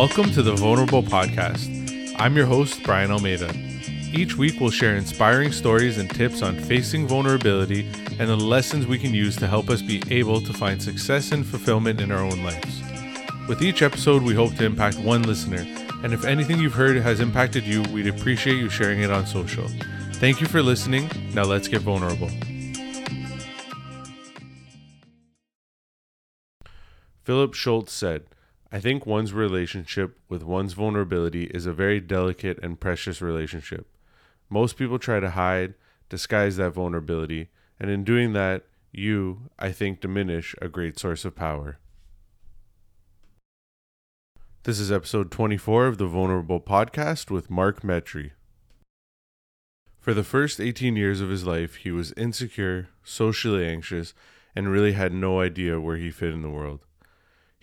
Welcome to the Vulnerable Podcast. I'm your host, Brian Almeida. Each week, we'll share inspiring stories and tips on facing vulnerability and the lessons we can use to help us be able to find success and fulfillment in our own lives. With each episode, we hope to impact one listener, and if anything you've heard has impacted you, we'd appreciate you sharing it on social. Thank you for listening. Now let's get vulnerable. Philip Schultz said, I think one's relationship with one's vulnerability is a very delicate and precious relationship. Most people try to hide, disguise that vulnerability, and in doing that, you, I think, diminish a great source of power. This is episode 24 of the Vulnerable Podcast with Mark Metry. For the first 18 years of his life, he was insecure, socially anxious, and really had no idea where he fit in the world.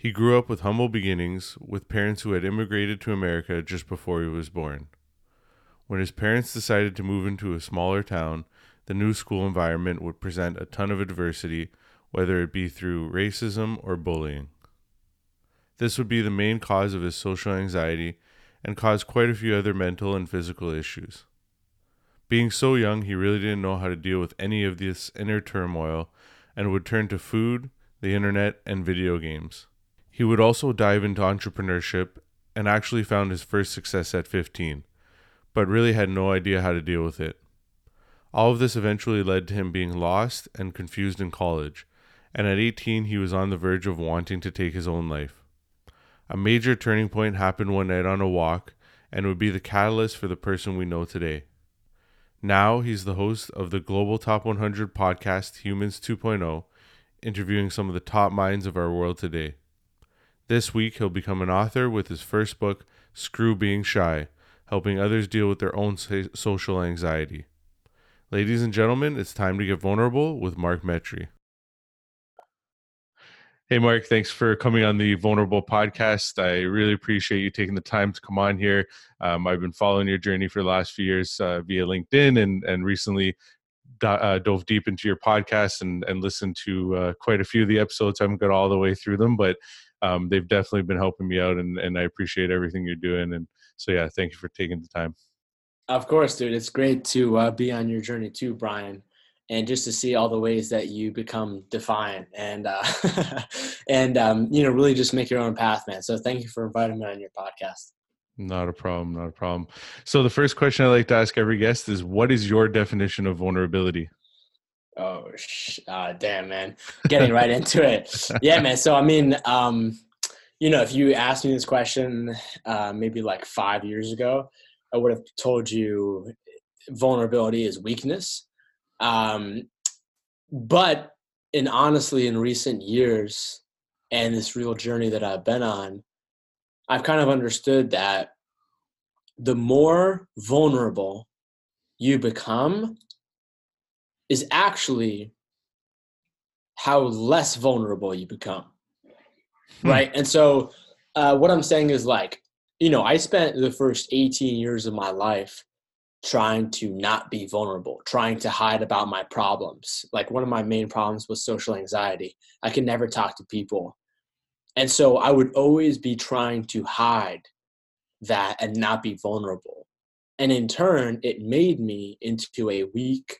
He grew up with humble beginnings, with parents who had immigrated to America just before he was born. When his parents decided to move into a smaller town, the new school environment would present a ton of adversity, whether it be through racism or bullying. This would be the main cause of his social anxiety and cause quite a few other mental and physical issues. Being so young, he really didn't know how to deal with any of this inner turmoil and would turn to food, the internet, and video games. He would also dive into entrepreneurship and actually found his first success at 15, but really had no idea how to deal with it. All of this eventually led to him being lost and confused in college, and at 18 he was on the verge of wanting to take his own life. A major turning point happened one night on a walk and would be the catalyst for the person we know today. Now he's the host of the Global Top 100 podcast Humans 2.0, interviewing some of the top minds of our world today. This week, he'll become an author with his first book, Screw Being Shy, helping others deal with their own social anxiety. Ladies and gentlemen, it's time to get vulnerable with Mark Metry. Hey, Mark, thanks for coming on the Vulnerable podcast. I really appreciate you taking the time to come on here. Um, I've been following your journey for the last few years uh, via LinkedIn and, and recently uh, dove deep into your podcast and, and listened to uh, quite a few of the episodes. I haven't got all the way through them, but um, they've definitely been helping me out and, and I appreciate everything you're doing. And so, yeah, thank you for taking the time. Of course, dude. It's great to uh, be on your journey too, Brian. And just to see all the ways that you become defiant and uh, and um, you know really just make your own path, man. So thank you for inviting me on your podcast. Not a problem. Not a problem. So the first question I like to ask every guest is, what is your definition of vulnerability? Oh, sh- uh, damn, man. Getting right into it. Yeah, man. So, I mean, um, you know, if you asked me this question uh, maybe like five years ago, I would have told you vulnerability is weakness. Um, but in honestly, in recent years and this real journey that I've been on, I've kind of understood that the more vulnerable you become, is actually how less vulnerable you become. Hmm. Right. And so, uh, what I'm saying is like, you know, I spent the first 18 years of my life trying to not be vulnerable, trying to hide about my problems. Like, one of my main problems was social anxiety. I could never talk to people. And so, I would always be trying to hide that and not be vulnerable. And in turn, it made me into a weak,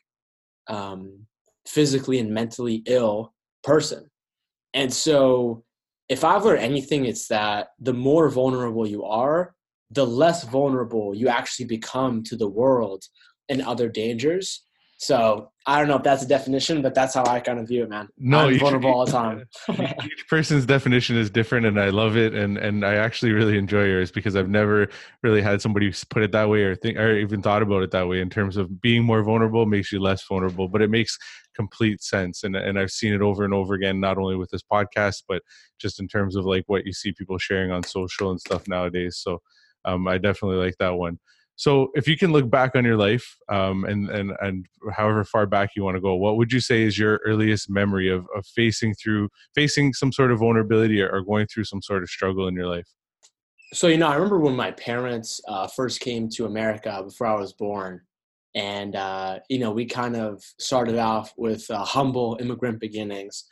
um, physically and mentally ill person. And so, if I've learned anything, it's that the more vulnerable you are, the less vulnerable you actually become to the world and other dangers. So I don't know if that's a definition, but that's how I kind of view it, man. No, I'm vulnerable all the time. each person's definition is different, and I love it, and and I actually really enjoy yours because I've never really had somebody put it that way or think or even thought about it that way in terms of being more vulnerable makes you less vulnerable, but it makes complete sense, and and I've seen it over and over again, not only with this podcast, but just in terms of like what you see people sharing on social and stuff nowadays. So um, I definitely like that one. So, if you can look back on your life, um, and and and however far back you want to go, what would you say is your earliest memory of of facing through facing some sort of vulnerability or, going through some sort of struggle in your life? So, you know, I remember when my parents uh, first came to America before I was born, and uh, you know, we kind of started off with uh, humble immigrant beginnings.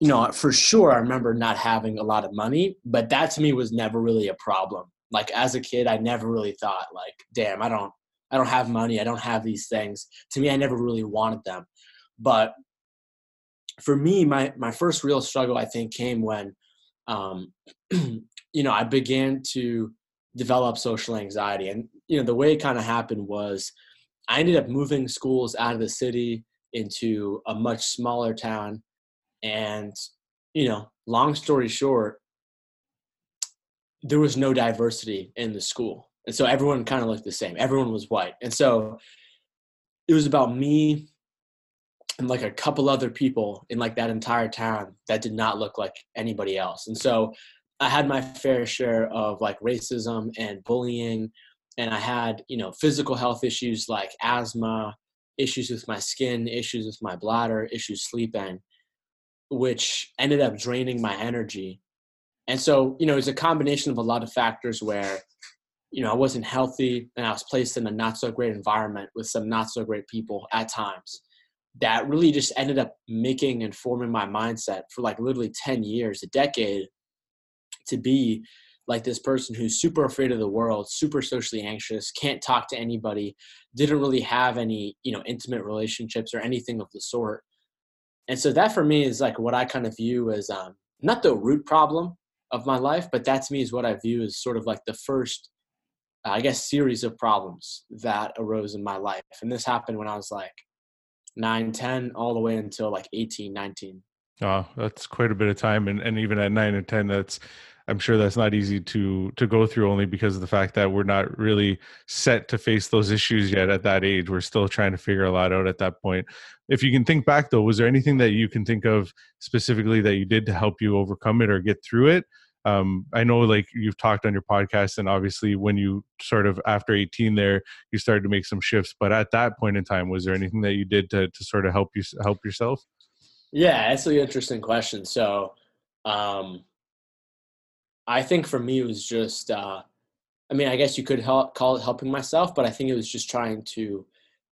you know, for sure, I remember not having a lot of money, but that to me was never really a problem. Like as a kid, I never really thought like, damn, I don't, I don't have money. I don't have these things. To me, I never really wanted them. But for me, my my first real struggle, I think, came when, um, you know, I began to develop social anxiety, and you know, the way it kind of happened was, I ended up moving schools out of the city into a much smaller town, and you know, long story short, there was no diversity in the school, and so everyone kind of looked the same. Everyone was white, and so it was about me and like a couple other people in like that entire town that did not look like anybody else. And so I had my fair share of like racism and bullying and I had, you know, physical health issues like asthma, issues with my skin, issues with my bladder, issues sleeping, which ended up draining my energy. And so, you know, it's a combination of a lot of factors where, you know, I wasn't healthy and I was placed in a not so great environment with some not so great people at times that really just ended up making and forming my mindset for like literally 10 years, a decade, to be like this person who's super afraid of the world, super socially anxious, can't talk to anybody, didn't really have any, you know, intimate relationships or anything of the sort. And so that for me is like what I kind of view as um, not the root problem of my life, but that to me is what I view as sort of like the first, I guess, series of problems that arose in my life. And this happened when I was like 9 10 all the way until like 18 19 oh that's quite a bit of time and, and even at 9 and 10 that's i'm sure that's not easy to to go through only because of the fact that we're not really set to face those issues yet at that age. We're still trying to figure a lot out at that point. If you can think back though was there anything that you can think of specifically that you did to help you overcome it or get through it? Um, I know like you've talked on your podcast and obviously when you sort of after 18 there you started to make some shifts but at that point in time was there anything that you did to, to sort of help you help yourself? Yeah that's an interesting question. So um, I think for me it was just uh, I mean I guess you could help, call it helping myself but I think it was just trying to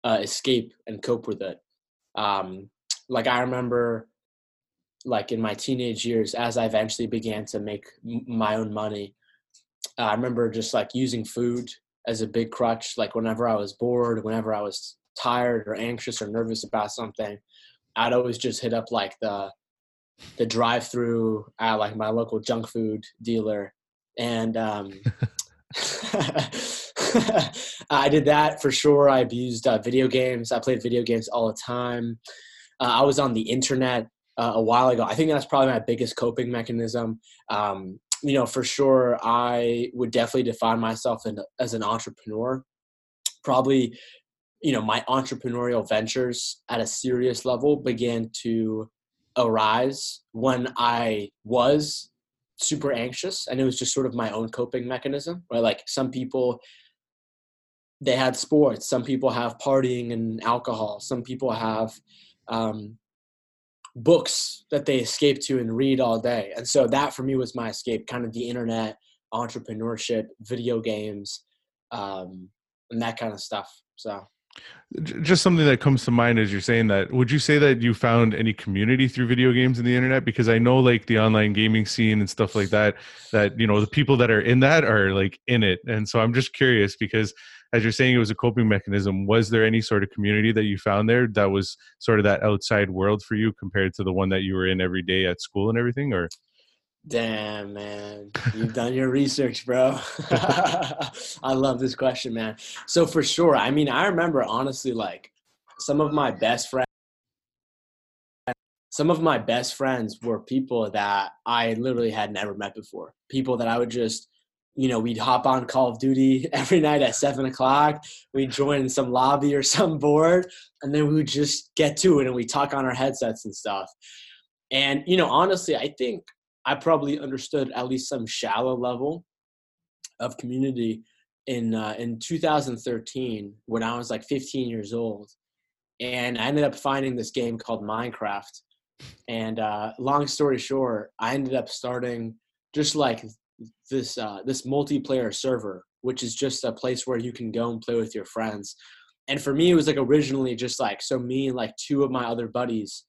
uh, escape and cope with it. Um, like I remember like in my teenage years as i eventually began to make my own money uh, i remember just like using food as a big crutch like whenever i was bored whenever i was tired or anxious or nervous about something i'd always just hit up like the the drive through at like my local junk food dealer and um I did that for sure. I abused uh, video games. I played video games all the time. Uh, I was on the internet uh, a while ago. I think that's probably my biggest coping mechanism. Um, you know, for sure, I would definitely define myself in, as an entrepreneur. Probably, you know, my entrepreneurial ventures at a serious level began to arise when I was super anxious, and it was just sort of my own coping mechanism. Right, like some people they had sports some people have partying and alcohol some people have um, books that they escape to and read all day. And so that for me was my escape, kind of the internet, entrepreneurship, video games, um, and that kind of stuff. So just something that comes to mind as you're saying that. Would you say that you found any community through video games and the internet? Because i know like the online gaming scene and stuff like that that you know the people that are in that are like in it. And so i'm just curious because as you're saying it was a coping mechanism. Was there any sort of community that you found there that was sort of that outside world for you compared to the one that you were in every day at school and everything or Damn, man. You've done your research, bro. I love this question, man. So, for sure, I mean, I remember honestly, like, some of my best friends. Some of my best friends were people that I literally had never met before. People that I would just you know, we'd hop on Call of Duty every night at seven o'clock. We'd join some lobby or some board, and then we would just get to it and we talk on our headsets and stuff. And you know, honestly, I think I probably understood at least some shallow level of community in uh, in 2013 when I was like 15 years old, and I ended up finding this game called Minecraft. And uh, long story short, I ended up starting just like this uh, this multiplayer server, which is just a place where you can go and play with your friends. And for me, it was like originally just like so me and like two of my other buddies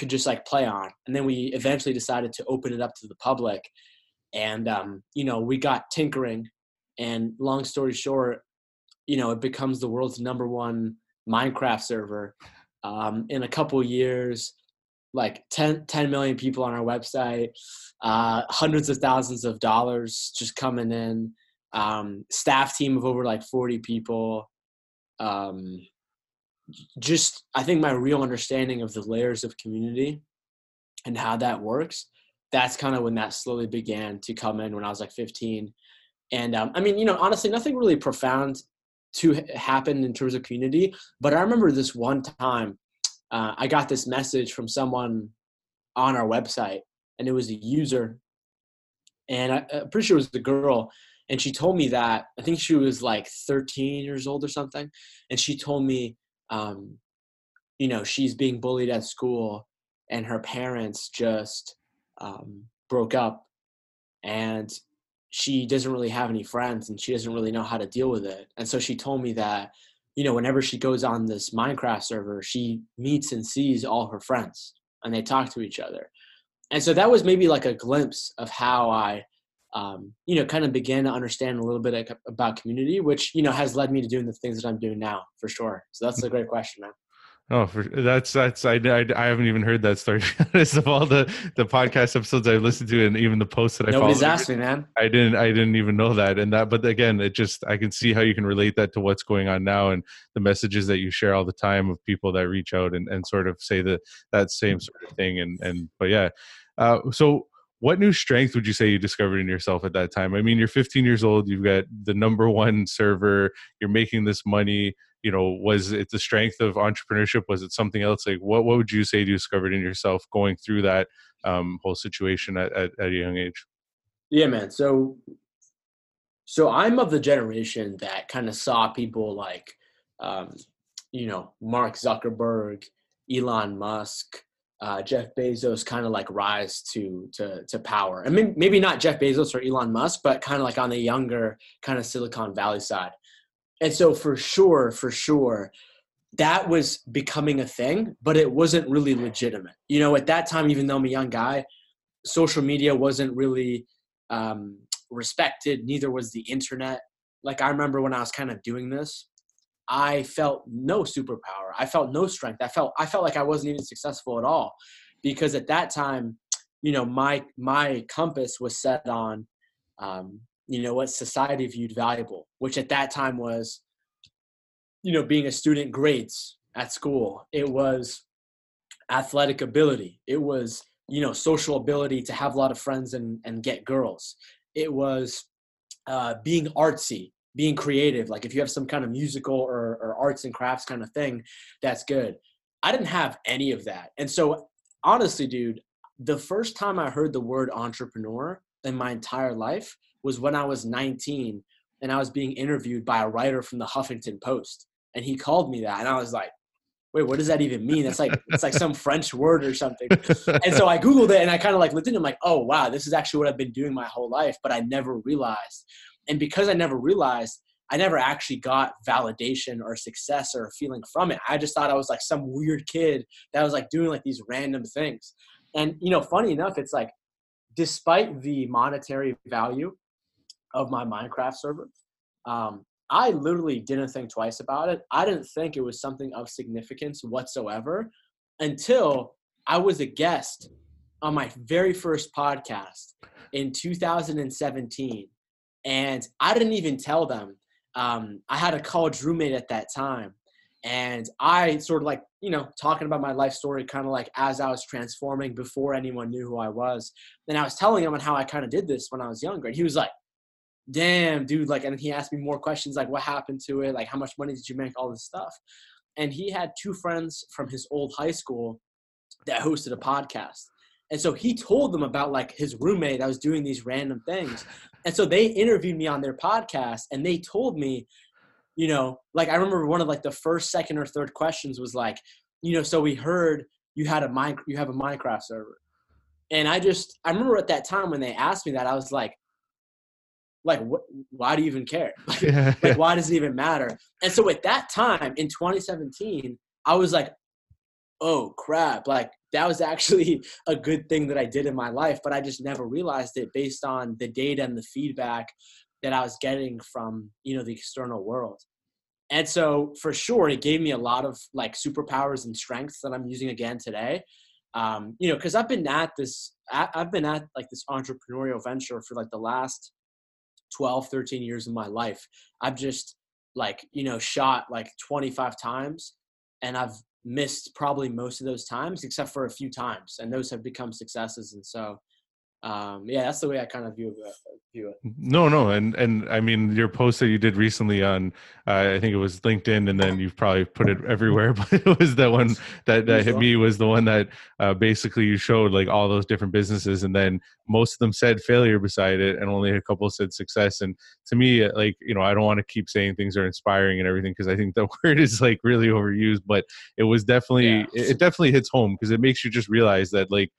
could just like play on. And then we eventually decided to open it up to the public. And, um, you know, we got tinkering. And long story short, you know, it becomes the world's number one Minecraft server. Um, in a couple years, like 10, 10 million people on our website, uh, hundreds of thousands of dollars just coming in, um, staff team of over like 40 people. Um, just, I think my real understanding of the layers of community and how that works, that's kind of when that slowly began to come in when I was like 15. And um, I mean, you know, honestly, nothing really profound to happen in terms of community. But I remember this one time uh, I got this message from someone on our website, and it was a user, and I, am pretty sure it was the girl. And she told me that I think she was like 13 years old or something, and she told me, um, you know, she's being bullied at school, and her parents just um, broke up, and she doesn't really have any friends and she doesn't really know how to deal with it. And so she told me that, you know, whenever she goes on this Minecraft server, she meets and sees all her friends and they talk to each other. And so that was maybe like a glimpse of how I, um, you know, kind of began to understand a little bit about community, which, you know, has led me to doing the things that I'm doing now for sure. So that's a great question, man. Oh, for, that's that's I, I, I haven't even heard that story. of all the the podcast episodes I've listened to, and even the posts that I nobody's asked me, man. I didn't I didn't even know that, and that. But again, it just I can see how you can relate that to what's going on now, and the messages that you share all the time of people that reach out and, and sort of say that that same sort of thing. And and but yeah, uh, so what new strength would you say you discovered in yourself at that time? I mean, you're 15 years old. You've got the number one server. You're making this money you know was it the strength of entrepreneurship was it something else like what, what would you say you discovered in yourself going through that um, whole situation at, at, at a young age yeah man so so i'm of the generation that kind of saw people like um, you know mark zuckerberg elon musk uh, Jeff Bezos kind of like rise to to to power. I mean, maybe not Jeff Bezos or Elon Musk, but kind of like on the younger kind of Silicon Valley side. And so for sure for sure that was becoming a thing but it wasn't really legitimate. You know at that time even though i'm a young guy social media wasn't really um, respected neither was the internet. Like i remember when i was kind of doing this i felt no superpower. I felt no strength. I felt i felt like i wasn't even successful at all because at that time you know my my compass was set on um, you know what society viewed valuable which at that time was you know being a student grades at school. It was athletic ability. It was you know social ability to have a lot of friends and and get girls. It was uh, being artsy being creative like if you have some kind of musical or, or arts and crafts kind of thing that's good i didn't have any of that and so honestly dude the first time i heard the word entrepreneur in my entire life was when I was 19 and I was being interviewed by a writer from the Huffington Post. And he called me that. And I was like, wait, what does that even mean? It's like it's like some French word or something. And so I Googled it and I kind of like looked into it. I'm like, oh wow, this is actually what I've been doing my whole life, but I never realized. And because I never realized, I never actually got validation or success or a feeling from it. I just thought I was like some weird kid that was like doing like these random things. And you know, funny enough, it's like despite the monetary value of my Minecraft server. Um, I literally didn't think twice about it. I didn't think it was something of significance whatsoever until I was a guest on my very first podcast in 2017. And I didn't even tell them. Um, I had a college roommate at that time. And I sort of like, you know, talking about my life story kind of like as I was transforming before anyone knew who I was. And I was telling him on how I kind of did this when I was younger. And he was like, damn, dude, like, and he asked me more questions like, what happened to it? Like, how much money did you make? All this stuff. And he had two friends from his old high school that hosted a podcast. And so he told them about like his roommate that was doing these random things. And so they interviewed me on their podcast and they told me, you know, like I remember one of like the first, second, or third questions was like, you know, so we heard you had a mine, you have a Minecraft server. And I just, I remember at that time when they asked me that, I was like, like what, why do you even care like, yeah. like why does it even matter and so at that time in 2017 i was like oh crap like that was actually a good thing that I did in my life, but I just never realized it based on the data and the feedback that I was getting from, you know, the external world. And so for sure, it gave me a lot of like superpowers and strengths that I'm using again today. Um, you know, cause I've been at this, I've been at like this entrepreneurial venture for like the last 12, 13 years of my life. I've just like, you know, shot like 25 times and I've missed probably most of those times except for a few times and those have become successes and so um, yeah, that's the way I kind of view it. View it. No, no, and and I mean your post that you did recently on, uh, I think it was LinkedIn, and then you've probably put it everywhere, but it was that one that, that hit me was the one that uh, basically you showed like all those different businesses, and then most of them said failure beside it, and only a couple said success. And to me, uh, like you know, I don't want to keep saying things are inspiring and everything because I think the word is like really overused, but it was definitely yeah. it, it definitely hits home because it makes you just realize that like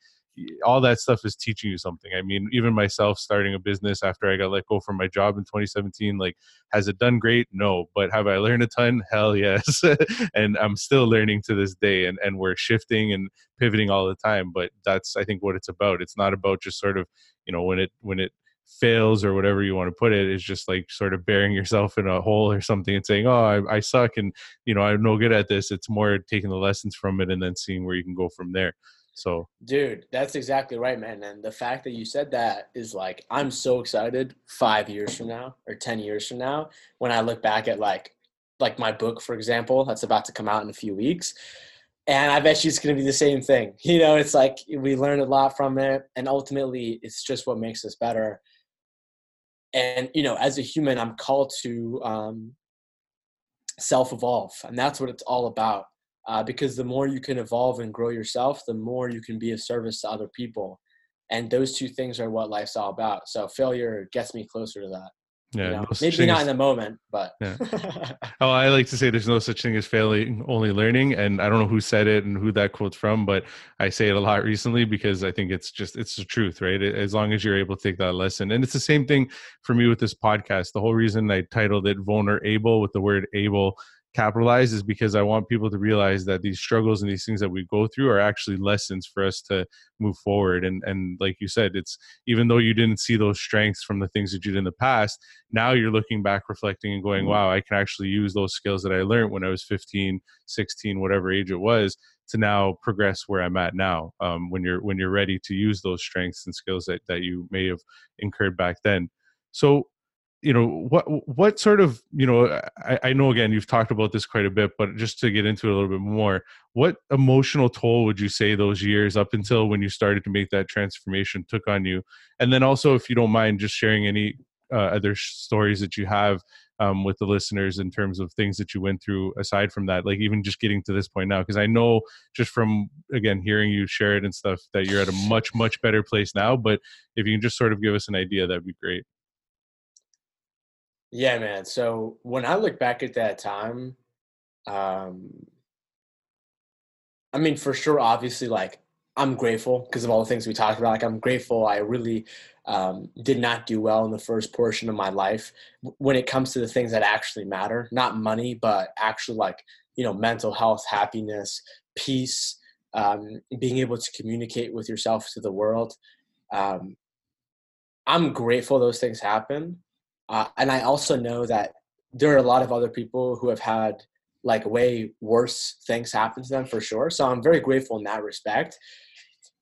all that stuff is teaching you something. I mean, even myself starting a business after I got let go from my job in 2017, like, has it done great? No. But have I learned a ton? Hell yes. and I'm still learning to this day. And, and we're shifting and pivoting all the time. But that's, I think, what it's about. It's not about just sort of, you know, when it, when it, fails or whatever you want to put it, is just like sort of burying yourself in a hole or something and saying oh I, I suck and you know i'm no good at this it's more taking the lessons from it and then seeing where you can go from there so, dude, that's exactly right, man. And the fact that you said that is like, I'm so excited five years from now or 10 years from now when I look back at like, like my book, for example, that's about to come out in a few weeks. And I bet you it's going to be the same thing. You know, it's like we learn a lot from it. And ultimately, it's just what makes us better. And, you know, as a human, I'm called to um, self evolve. And that's what it's all about uh, because the more you can evolve and grow yourself, the more you can be of service to other people. And those two things are what life's all about. So failure gets me closer to that. Yeah, you know? no maybe not as, in the moment, but yeah. oh, I like to say there's no such thing as failing, only learning. And I don't know who said it and who that quote's from, but I say it a lot recently because I think it's just it's the truth, right? As long as you're able to take that lesson, and it's the same thing for me with this podcast. The whole reason I titled it "Vulnerable" with the word "able" capitalize is because I want people to realize that these struggles and these things that we go through are actually lessons for us to move forward. And and like you said, it's even though you didn't see those strengths from the things that you did in the past, now you're looking back, reflecting, and going, mm-hmm. wow, I can actually use those skills that I learned when I was 15, 16, whatever age it was to now progress where I'm at now. Um, when you're when you're ready to use those strengths and skills that, that you may have incurred back then. So you know what what sort of you know I, I, know again you've talked about this quite a bit but just to get into it a little bit more what emotional toll would you say those years up until when you started to make that transformation took on you? And then also if you don't mind just sharing any uh, other stories that you have um, with the listeners in terms of things that you went through aside from that like even just getting to this point now because i know just from again hearing you share it and stuff that you're at a much much better place now but if you can just sort of give us an idea that'd be great yeah, man. So when I look back at that time, um, I mean, for sure, obviously, like I'm grateful because of all the things we talked about. Like I'm grateful. I really um, did not do well in the first portion of my life when it comes to the things that actually matter, not money, but actually like you know mental health, happiness, peace, um, being able to communicate with yourself to the world. Um, I'm grateful those things happen uh, and I also know that there are a lot of other people who have had like way worse things happen to them for sure. So I'm very grateful in that respect.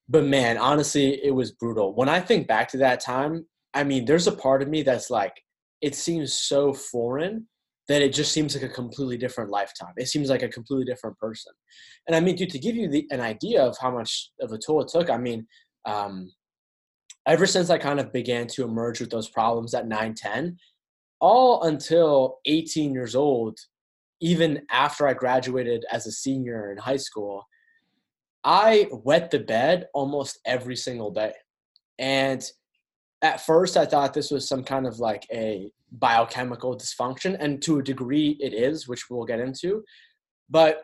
But man, honestly, it was brutal. When I think back to that time, I mean, there's a part of me that's like, it seems so foreign that it just seems like a completely different lifetime. It seems like a completely different person. And I mean, dude, to give you the, an idea of how much of a toll it took, I mean, um, ever since I kind of began to emerge with those problems at 9, 10, all until 18 years old, even after I graduated as a senior in high school, I wet the bed almost every single day. And at first, I thought this was some kind of like a biochemical dysfunction, and to a degree, it is, which we'll get into. But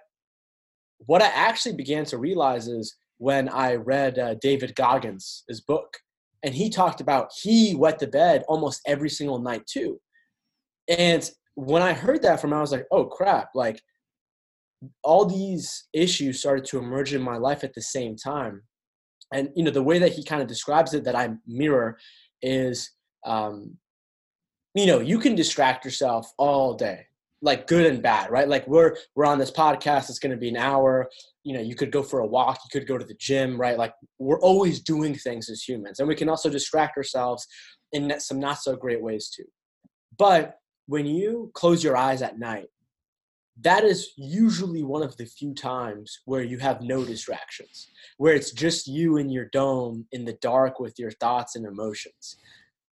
what I actually began to realize is when I read uh, David Goggins' book, and he talked about he wet the bed almost every single night too. And when I heard that from him, I was like, oh crap, like all these issues started to emerge in my life at the same time. And you know, the way that he kind of describes it that I mirror is um, you know, you can distract yourself all day, like good and bad, right? Like we're we're on this podcast, it's gonna be an hour. You know, you could go for a walk, you could go to the gym, right? Like we're always doing things as humans. And we can also distract ourselves in some not so great ways too. But when you close your eyes at night, that is usually one of the few times where you have no distractions, where it's just you in your dome in the dark with your thoughts and emotions.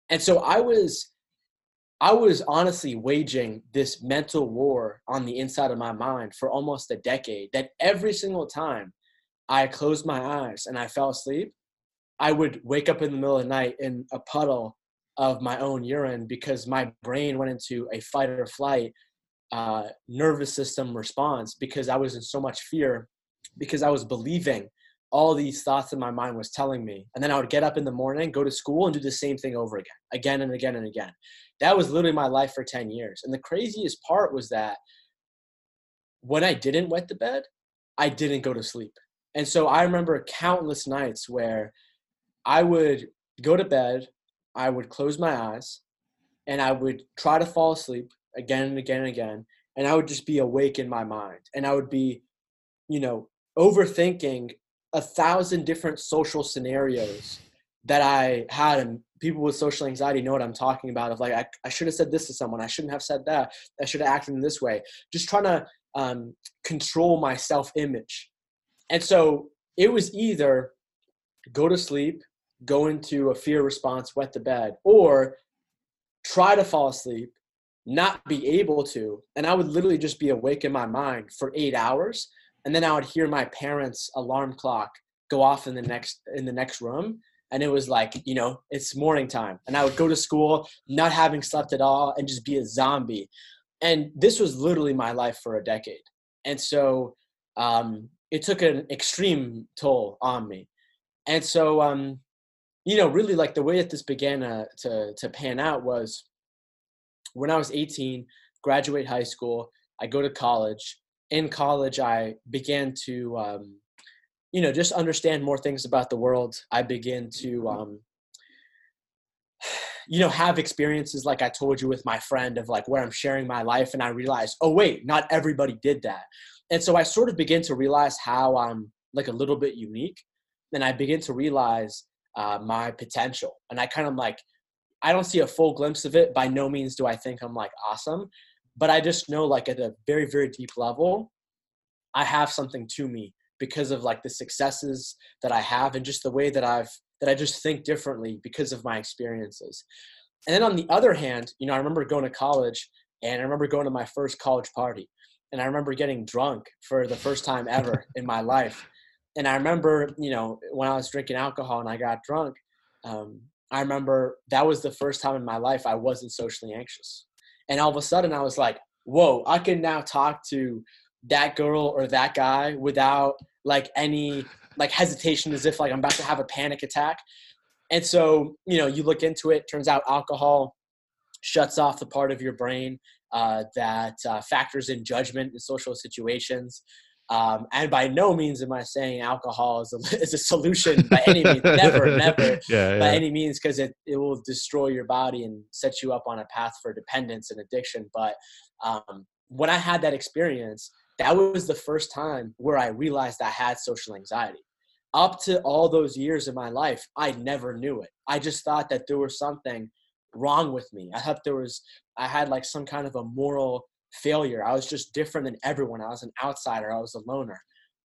And so I was I was honestly waging this mental war on the inside of my mind for almost a decade that every single time I closed my eyes and I fell asleep, I would wake up in the middle of the night in a puddle of my own urine because my brain went into a fight or flight uh, nervous system response because I was in so much fear because I was believing all these thoughts in my mind was telling me. And then I would get up in the morning, go to school, and do the same thing over again, again and again and again. That was literally my life for 10 years. And the craziest part was that when I didn't wet the bed, I didn't go to sleep. And so I remember countless nights where I would go to bed, I would close my eyes, and I would try to fall asleep again and again and again. And I would just be awake in my mind. And I would be, you know, overthinking a thousand different social scenarios that I had. And people with social anxiety know what I'm talking about of like, I, I should have said this to someone. I shouldn't have said that. I should have acted in this way. Just trying to um, control my self image. And so it was either go to sleep, go into a fear response, wet the bed, or try to fall asleep not be able to and i would literally just be awake in my mind for eight hours and then i would hear my parents alarm clock go off in the next in the next room and it was like you know it's morning time and i would go to school not having slept at all and just be a zombie and this was literally my life for a decade and so um, it took an extreme toll on me and so um, you know really like the way that this began uh, to to pan out was when I was 18, graduate high school, I go to college. In college, I began to, um, you know, just understand more things about the world. I began to, um, you know, have experiences like I told you with my friend of like where I'm sharing my life, and I realized, oh wait, not everybody did that. And so I sort of begin to realize how I'm like a little bit unique, and I begin to realize uh, my potential, and I kind of like I don't see a full glimpse of it. By no means do I think I'm like awesome, but I just know like at a very very deep level, I have something to me because of like the successes that I have and just the way that I've that I just think differently because of my experiences. And then on the other hand, you know, I remember going to college and I remember going to my first college party and I remember getting drunk for the first time ever in my life. And I remember, you know, when I was drinking alcohol and I got drunk, um, I remember that was the first time in my life I wasn't socially anxious. And all of a sudden I was like, whoa, I can now talk to that girl or that guy without like any like hesitation as if like I'm about to have a panic attack. And so, you know, you look into it, turns out alcohol shuts off the part of your brain uh, that uh, factors in judgment in social situations. Um, and by no means am I saying alcohol is a, is a solution by any means. never, never yeah, by any means, because it, it will destroy your body and set you up on a path for dependence and addiction. But um, when I had that experience, that was the first time where I realized I had social anxiety. Up to all those years in my life, I never knew it. I just thought that there was something wrong with me. I thought there was, I had like some kind of a moral failure. I was just different than everyone. I was an outsider. I was a loner.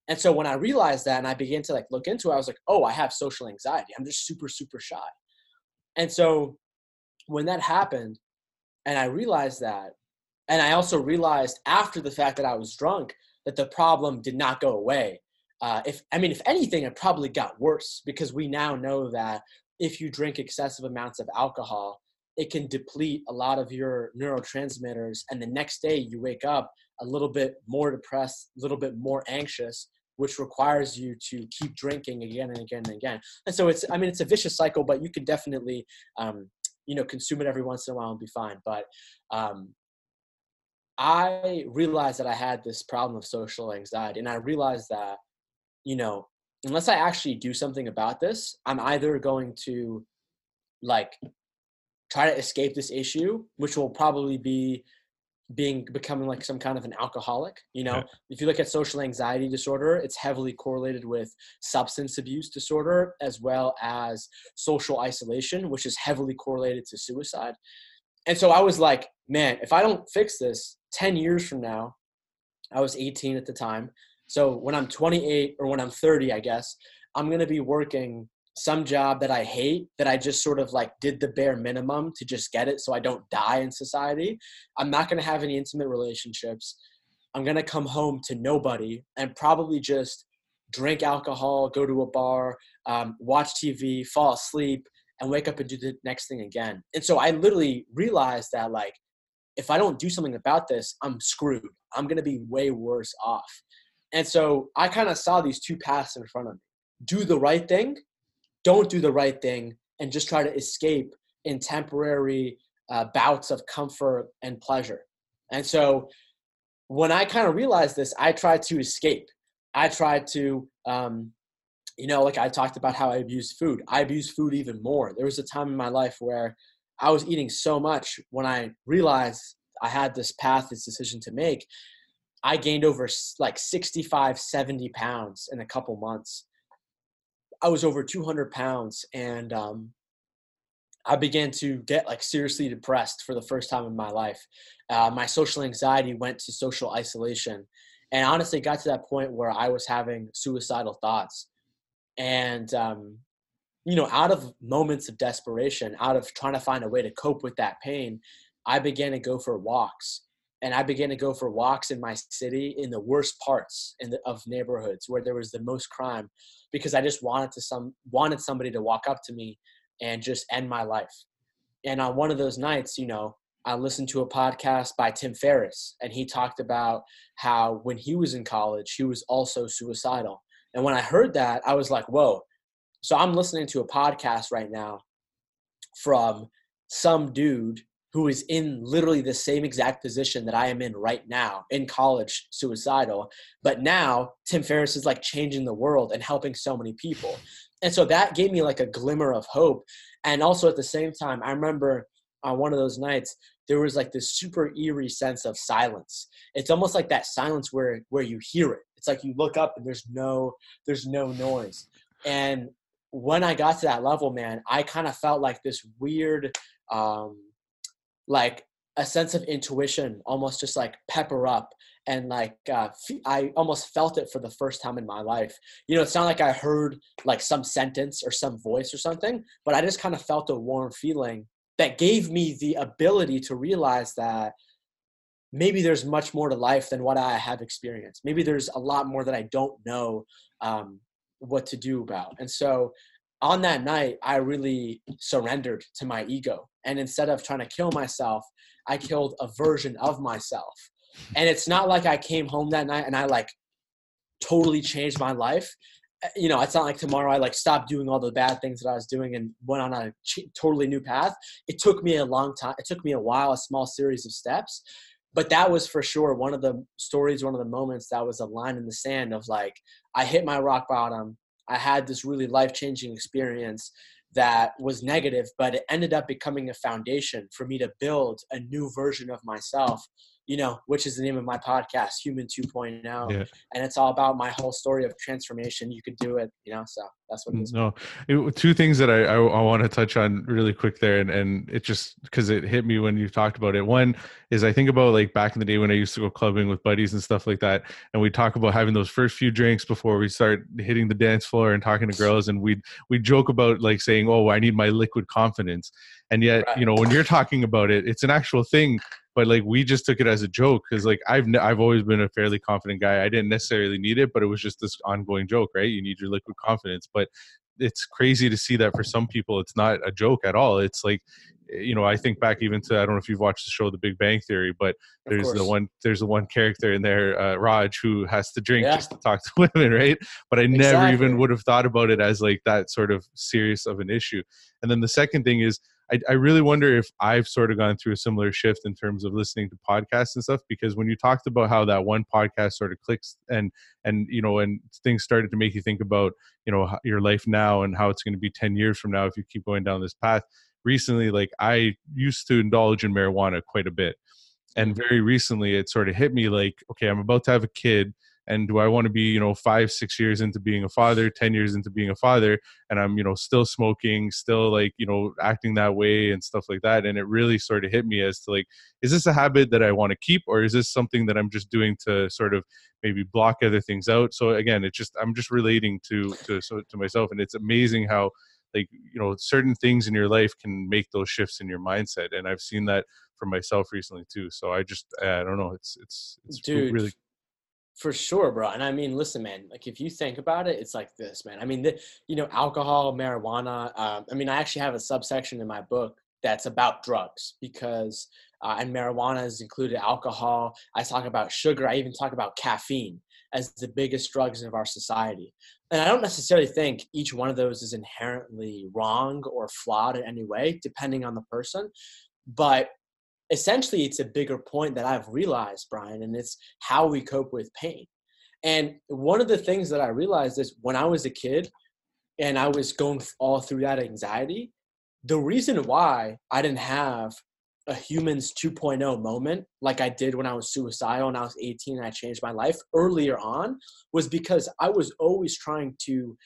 And so when I realized that and I began to like look into it, I was like, oh, I have social anxiety. I'm just super, super shy. And so when that happened and I realized that, and I also realized after the fact that I was drunk that the problem did not go away. Uh, if I mean, if anything, it probably got worse because we now know that if you drink excessive amounts of alcohol, it can deplete a lot of your neurotransmitters and the next day you wake up a little bit more depressed a little bit more anxious which requires you to keep drinking again and again and again. And so it's i mean it's a vicious cycle but you can definitely um, you know consume it every once in a while and be fine. But um, I realized that I had this problem of social anxiety, and I realized that, you know, unless I actually do something about this, I'm either going to like try to escape this issue, which will probably be being becoming like some kind of an alcoholic you know? Yeah. if you look at social anxiety disorder it's heavily correlated with substance abuse disorder as well as social isolation which is heavily correlated to suicide. And so i was like man if i don't fix this 10 years from now i was 18 at the time. So when i'm 28 or when i'm 30 i guess i'm going to be working some job that I hate that I just sort of like did the bare minimum to just get it so I don't die in society. I'm not going to have any intimate relationships. I'm going to come home to nobody and probably just drink alcohol, go to a bar, um, watch TV, fall asleep, and wake up and do the next thing again. And so I literally realized that like if I don't do something about this, I'm screwed. I'm going to be way worse off. And so I kind of saw these two paths in front of me. Do the right thing don't do the right thing and just try to escape in temporary uh, bouts of comfort and pleasure. And so when I kind of realized this, I tried to escape. I tried to, um, you know, like I talked about how I abused food. I abused food even more. There was a time in my life where I was eating so much when I realized I had this path, this decision to make. I gained over like 65, 70 pounds in a couple months. I was over 200 pounds and um, I began to get like seriously depressed for the first time in my life. Uh, my social anxiety went to social isolation and honestly got to that point where I was having suicidal thoughts. And, um, you know, out of moments of desperation, out of trying to find a way to cope with that pain, I began to go for walks and I began to go for walks in my city in the worst parts the, of neighborhoods where there was the most crime, because I just wanted to some wanted somebody to walk up to me and just end my life. And on one of those nights, you know, I listened to a podcast by Tim Ferriss, and he talked about how when he was in college, he was also suicidal. And when I heard that, I was like, whoa. So I'm listening to a podcast right now from some dude who is in literally the same exact position that I am in right now in college, suicidal. But now Tim Ferriss is like changing the world and helping so many people. And so that gave me like a glimmer of hope. And also at the same time, I remember on one of those nights, there was like this super eerie sense of silence. It's almost like that silence where where you hear it. It's like you look up and there's no there's no noise. And when I got to that level, man, I kind of felt like this weird um, like a sense of intuition almost just like pepper up and like uh, i almost felt it for the first time in my life. You know it's not like i heard like some sentence or some voice or something but i just kind of felt a warm feeling that gave me the ability to realize that maybe there's much more to life than what i have experienced. Maybe there's a lot more that i don't know um, what to do about. And so on that night, I really surrendered to my ego. And instead of trying to kill myself, I killed a version of myself. And it's not like I came home that night and I like totally changed my life. Eh, you know, it's not like tomorrow I like stopped doing all the bad things that I was doing and went on a totally new path. It took me a long time. It took me a while, a small series of steps. But that was for sure one of the stories, one of the moments that was a line in the sand of like, I hit my rock bottom I had this really life changing experience that was negative, but it ended up becoming a foundation for me to build a new version of myself you know, which is the name of my podcast, Human 2.0. Yeah. And it's all about my whole story of transformation. You could do it, you know, so that's what it is. No, it, two things that I, I, I, want to touch on really quick there. And, and it just, cause it hit me when you talked about it. One is I think about like back in the day when I used to go clubbing with buddies and stuff like that. And we talk about having those first few drinks before we start hitting the dance floor and talking to girls. And we'd, we joke about like saying, Oh, I need my liquid confidence. And yet, right. you know, when you're talking about it, it's an actual thing but like we just took it as a joke because like I've I've always been a fairly confident guy. I didn't necessarily need it, but it was just this ongoing joke, right? You need your liquid confidence, but it's crazy to see that for some people it's not a joke at all. It's like you know, I think back even to I don't know if you've watched the show The Big Bang Theory, but there's the one there's the one character in there, uh, Raj, who has to drink yeah. just to talk to women, right? But I exactly. never even would have thought about it as like that sort of serious of an issue. And then the second thing is I, I really wonder if I've sort of gone through a similar shift in terms of listening to podcasts and stuff. Because when you talked about how that one podcast sort of clicks and and you know and things started to make you think about you know your life now and how it's going to be ten years from now if you keep going down this path. Recently, like I used to indulge in marijuana quite a bit, and mm. very recently it sort of hit me like, okay, I'm about to have a kid and do i want to be you know five six years into being a father ten years into being a father and i'm you know still smoking still like you know acting that way and stuff like that and it really sort of hit me as to like is this a habit that i want to keep or is this something that i'm just doing to sort of maybe block other things out? So again it's just i'm just relating to to so to myself and it's amazing how like you know certain things in your life can make those shifts in your mindset and i've seen that for myself recently too so i just i don't know it's it's it's Dude, really For sure, bro. And I mean, listen, man. Like, if you think about it, it's like this, man. I mean, the, you know, alcohol, marijuana. Um, I mean, I actually have a subsection in my book that's about drugs because, uh, and marijuana is included. Alcohol. I talk about sugar. I even talk about caffeine as the biggest drugs of our society. And I don't necessarily think each one of those is inherently wrong or flawed in any way, depending on the person. But essentially it's a bigger point that I've realized, Brian, and it's how we cope with pain. And one of the things that I realized is when I was a kid and I was going all through that anxiety, the reason why I didn't have a humans 2.0 moment like I did when I was suicidal and I was 18 and I changed my life earlier on was because I was always trying to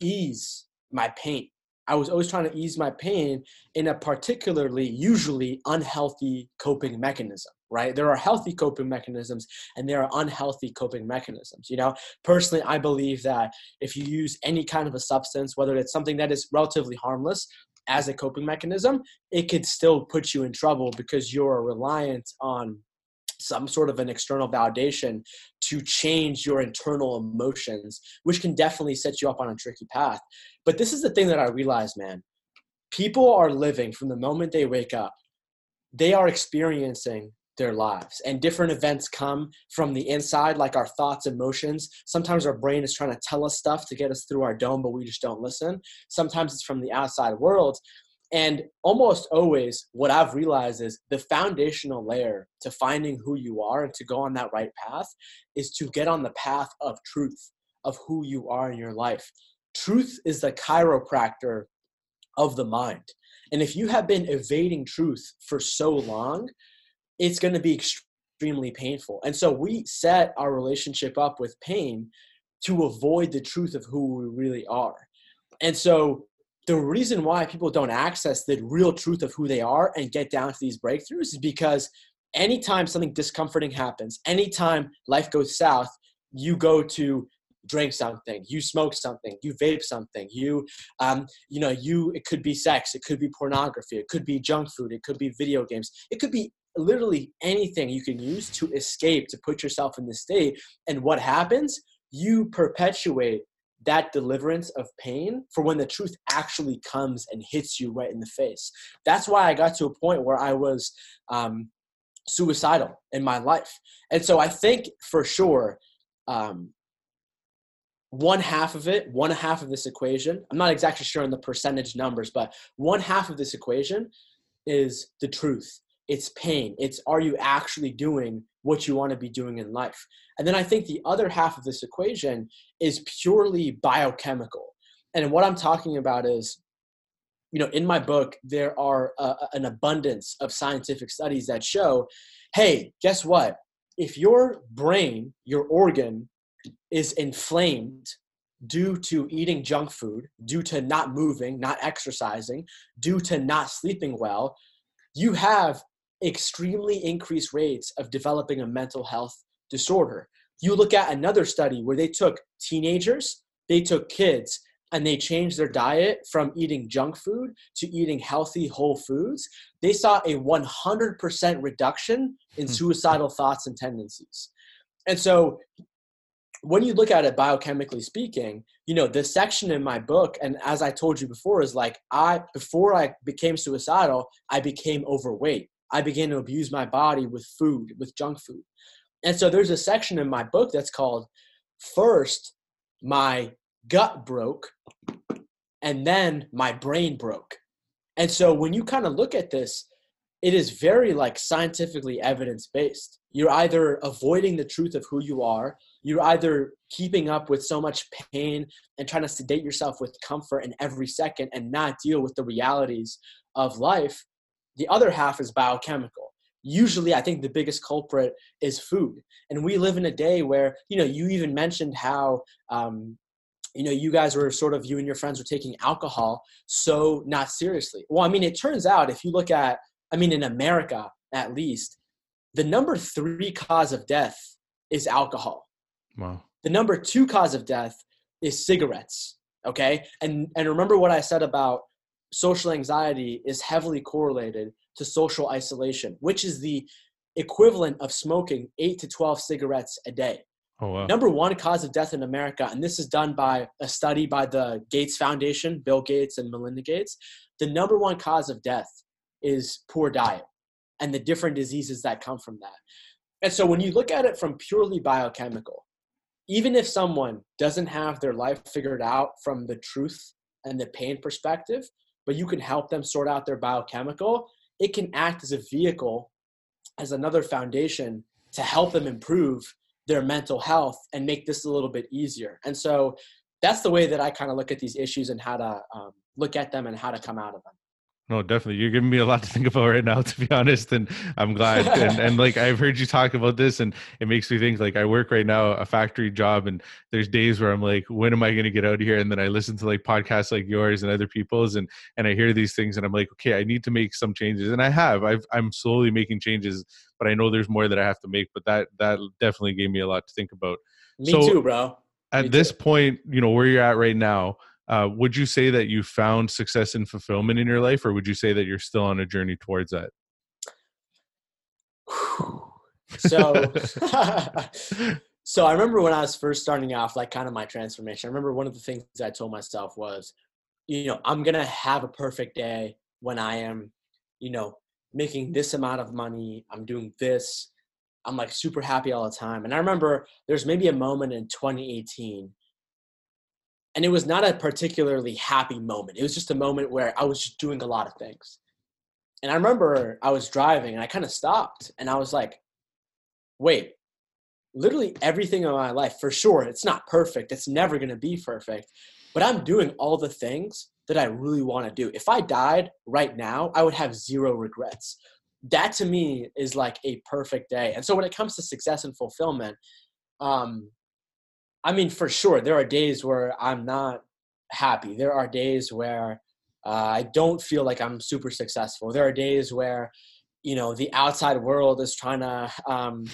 ease my pain. I was always trying to ease my pain in a particularly, usually unhealthy coping mechanism, right? There are healthy coping mechanisms and there are unhealthy coping mechanisms. You know, personally, I believe that if you use any kind of a substance, whether it's something that is relatively harmless as a coping mechanism, it could still put you in trouble because you're reliant on some sort of an external validation to change your internal emotions, which can definitely set you up on a tricky path. But this is the thing that I realized, man. People are living from the moment they wake up, they are experiencing their lives and different events come from the inside like our thoughts emotions sometimes our brain is trying to tell us stuff to get us through our dome but we just don't listen sometimes it's from the outside world and almost always, what I've realized is the foundational layer to finding who you are and to go on that right path is to get on the path of truth of who you are in your life. Truth is the chiropractor of the mind. And if you have been evading truth for so long, it's going to be extremely painful. And so we set our relationship up with pain to avoid the truth of who we really are. And so the reason why people don't access the real truth of who they are and get down to these breakthroughs is because anytime something discomforting happens, anytime life goes south, you go to drink something, you smoke something, you vape something, you, um, you know, you. It could be sex, it could be pornography, it could be junk food, it could be video games, it could be literally anything you can use to escape to put yourself in this state. And what happens? You perpetuate that deliverance of pain for when the truth actually comes and hits you right in the face. That's why I got to a point where I was um, suicidal in my life. And so I think for sure, um, one half of it, one half of this equation, I'm not exactly sure on the percentage numbers, but one half of this equation is the truth. It's pain. It's are you actually doing what you want to be doing in life? And then I think the other half of this equation is purely biochemical. And what I'm talking about is, you know, in my book, there are a, an abundance of scientific studies that show hey, guess what? If your brain, your organ, is inflamed due to eating junk food, due to not moving, not exercising, due to not sleeping well, you have extremely increased rates of developing a mental health disorder. You look at another study where they took teenagers, they took kids, and they changed their diet from eating junk food to eating healthy whole foods. They saw a 100% reduction in hmm. suicidal thoughts and tendencies. And so when you look at it biochemically speaking, you know, the section in my book, and as I told you before, is like I before I became suicidal, I became overweight. I began to abuse my body with food, with junk food. And so there's a section in my book that's called First, My Gut Broke, and then My Brain Broke. And so when you kind of look at this, it is very like scientifically evidence based. You're either avoiding the truth of who you are, you're either keeping up with so much pain and trying to sedate yourself with comfort in every second and not deal with the realities of life. The other half is biochemical. Usually, I think the biggest culprit is food. And we live in a day where, you know, you even mentioned how um, you know you guys were sort of you and your friends were taking alcohol so not seriously well i mean it turns out if you look at i mean in america at least the number three cause of death is alcohol wow the number two cause of death is cigarettes okay and and remember what i said about social anxiety is heavily correlated to social isolation which is the equivalent of smoking 8 to 12 cigarettes a day Oh, wow. Number one cause of death in America, and this is done by a study by the Gates Foundation, Bill Gates and Melinda Gates. The number one cause of death is poor diet and the different diseases that come from that. And so when you look at it from purely biochemical, even if someone doesn't have their life figured out from the truth and the pain perspective, but you can help them sort out their biochemical, it can act as a vehicle, as another foundation to help them improve their mental health and make this a little bit easier. And so that's the way that I kind of look at these issues and how to um, look at them and how to come out of them. No, definitely. You're giving me a lot to think about right now, to be honest. And I'm glad. and, and like I've heard you talk about this, and it makes me think like I work right now a factory job, and there's days where I'm like, when am I going to get out of here? And then I listen to like podcasts like yours and other people's, and and I hear these things, and I'm like, okay, I need to make some changes, and I have. I've I'm slowly making changes, but I know there's more that I have to make. But that that definitely gave me a lot to think about. Me so, too, bro. Me at too. this point, you know where you're at right now uh, would you say that you found success and fulfillment in your life, or would you say that you're still on a journey towards that? so, so I remember when I was first starting off, like kind of my transformation. I remember one of the things I told myself was, you know, I'm gonna have a perfect day when I am, you know, making this amount of money. I'm doing this. I'm like super happy all the time. And I remember there's maybe a moment in 2018 and it was not a particularly happy moment. It was just a moment where I was just doing a lot of things. And I remember I was driving and I kind of stopped and I was like, wait, literally everything in my life, for sure, it's not perfect. It's never going to be perfect. But I'm doing all the things that I really want to do. If I died right now, I would have zero regrets. That to me is like a perfect day. And so when it comes to success and fulfillment, um, I mean, for sure, there are days where I'm not happy. There are days where uh, I don't feel like I'm super successful. There are days where, you know, the outside world is trying to, um,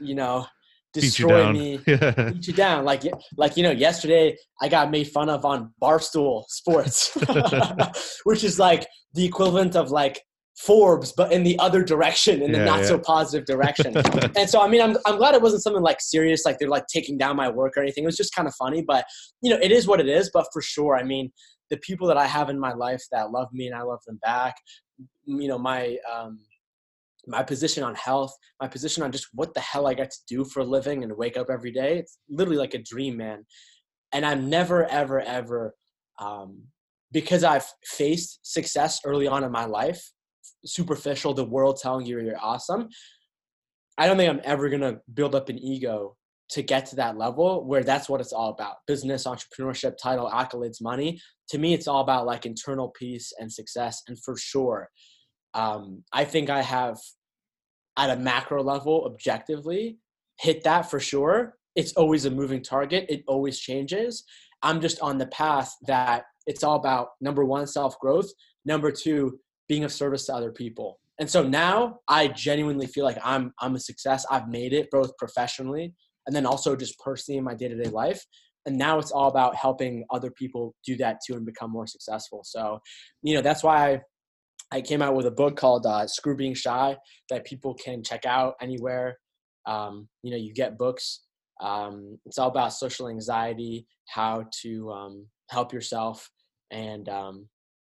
you know, destroy me, beat you down. Like, like you know, yesterday I got made fun of on Barstool Sports, which is like the equivalent of like Forbes, but in the other direction, in the yeah, not yeah. so positive direction. and so, I mean, I'm, I'm glad it wasn't something like serious, like they're like taking down my work or anything. It was just kind of funny, but you know, it is what it is. But for sure, I mean, the people that I have in my life that love me and I love them back, you know, my, um, my position on health, my position on just what the hell I get to do for a living and wake up every day. It's literally like a dream, man. And I'm never, ever, ever, um, because I've faced success early on in my life, superficial, the world telling you you're awesome. I don't think I'm ever gonna build up an ego to get to that level where that's what it's all about. Business entrepreneurship title accolades money to me it's all about like internal peace and success and for sure um, i think i have at a macro level objectively hit that for sure. It's always a moving target. It always changes. I'm just on the path that it's all about number one self growth number two being of service to other people. And so now I genuinely feel like I'm I'm a success. I've made it both professionally and then also just personally in my day-to-day life. And now it's all about helping other people do that too and become more successful. So, you know, that's why I, I came out with a book called uh, Screw Being Shy that people can check out anywhere. Um, you know, you get books. Um, it's all about social anxiety, how to um, help yourself, and um,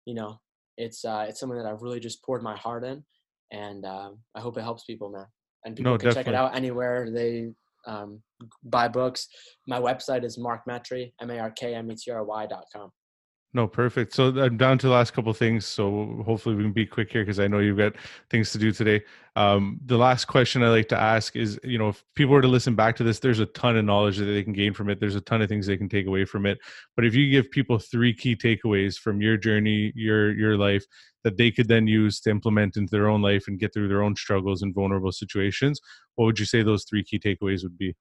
you know, it's uh, it's something that I've really just poured my heart in, and uh, I hope it helps people, man. And people no, can definitely. check it out anywhere they um, buy books. My website is Mark Metry, M A R K M E T R Y dot com. No, perfect. So I'm down to the last couple things. So hopefully we can be quick here because I know you've got things to do today. Um, the last question I like to ask is, you know, if people were to listen back to this, there's a ton of knowledge that they can gain from it. There's a ton of things they can take away from it. But if you give people three key takeaways from your journey, your your life that they could then use to implement into their own life and get through their own struggles and vulnerable situations, what would you say those three key takeaways would be?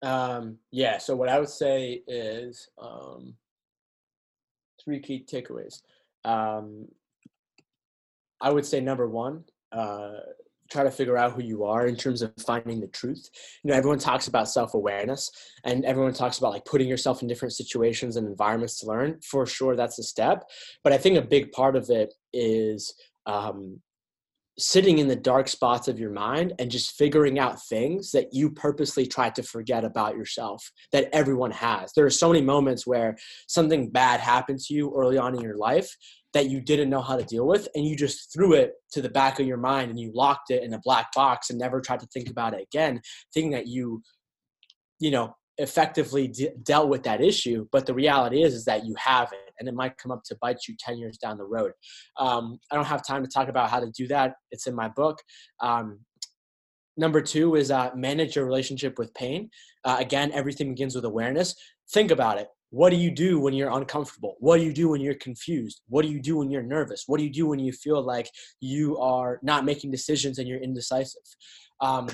Um, yeah. So what I would say is. Um, three key takeaways. Um, I would say number one, uh, try to figure out who you are in terms of finding the truth. You know, everyone talks about self awareness and everyone talks about like putting yourself in different situations and environments to learn. For sure, that's a step. But I think a big part of it is um, sitting in the dark spots of your mind and just figuring out things that you purposely tried to forget about yourself that everyone has. There are so many moments where something bad happened to you early on in your life that you didn't know how to deal with and you just threw it to the back of your mind and you locked it in a black box and never tried to think about it again thinking that you you know effectively de- dealt with that issue but the reality is is that you haven't and it might come up to bite you 10 years down the road. Um, i don't have time to talk about how to do that. It's in my book. Um, number two is uh, manage your relationship with pain. Uh, again everything begins with awareness. Think about it. What do you do when you're uncomfortable? What do you do when you're confused? What do you do when you're nervous? What do you do when you feel like you are not making decisions and you're indecisive? Um,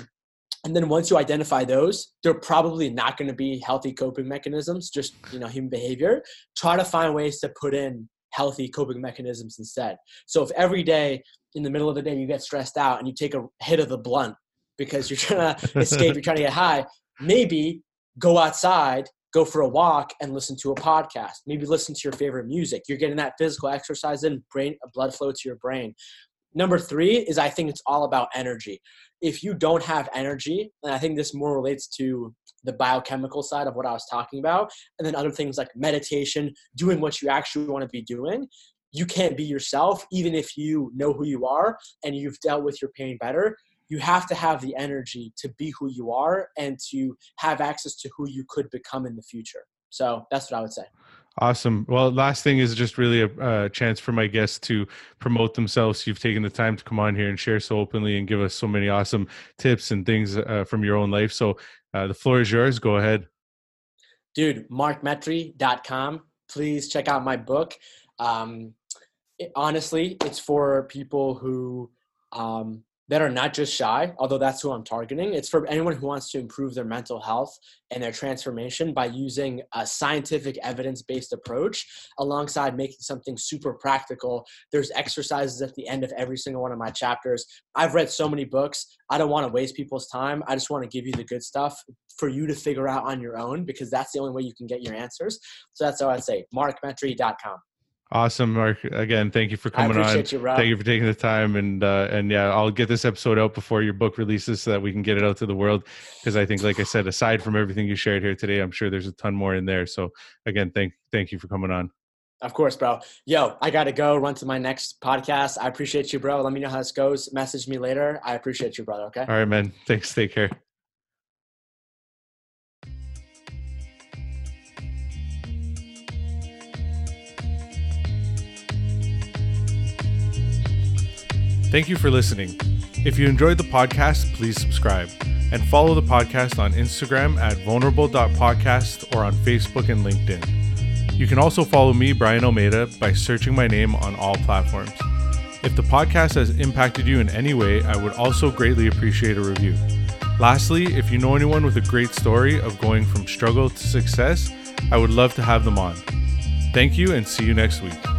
and then once you identify those they're probably not going to be healthy coping mechanisms just you know human behavior. Try to find ways to put in healthy coping mechanisms instead. So if every day in the middle of the day you get stressed out and you take a hit of the blunt because you're trying to escape you're trying to get high maybe go outside go for a walk and listen to a podcast. Maybe listen to your favorite music. You're getting that physical exercise in brain blood flow to your brain. Number three is i think it's all about energy if you don't have energy, and I think this more relates to the biochemical side of what I was talking about, and then other things like meditation, doing what you actually want to be doing, you can't be yourself, even if you know who you are and you've dealt with your pain better. You have to have the energy to be who you are and to have access to who you could become in the future. So that's what I would say. Awesome. Well, last thing is just really a, a, chance for my guests to promote themselves. You've taken the time to come on here and share so openly and give us so many awesome tips and things uh, from your own life. So uh, the floor is yours. Go ahead. Dude, markmetry.com. Please check out my book. Um, it, honestly, it's for people who um, that are not just shy, although that's who I'm targeting. It's for anyone who wants to improve their mental health and their transformation by using a scientific evidence based approach alongside making something super practical. There's exercises at the end of every single one of my chapters. I've read so many books. I don't want to waste people's time. I just want to give you the good stuff for you to figure out on your own because that's the only way you can get your answers. So that's how I'd say markmetry.com. Awesome, Mark. Again, thank you for coming on. You, thank you for taking the time, and uh, and yeah, I'll get this episode out before your book releases so that we can get it out to the world. Because I think, like I said, aside from everything you shared here today, I'm sure there's a ton more in there. So again, thank thank you for coming on. Of course, bro. Yo, I got to go run to my next podcast. I appreciate you, bro. Let me know how this goes. Message me later. I appreciate you, brother. Okay. All right, man. Thanks. Take care. Thank you for listening. If you enjoyed the podcast, please subscribe and follow the podcast on Instagram at vulnerable.podcast or on Facebook and LinkedIn. You can also follow me, Brian Almeida, by searching my name on all platforms. If the podcast has impacted you in any way, I would also greatly appreciate a review. Lastly, if you know anyone with a great story of going from struggle to success, I would love to have them on. Thank you and see you next week.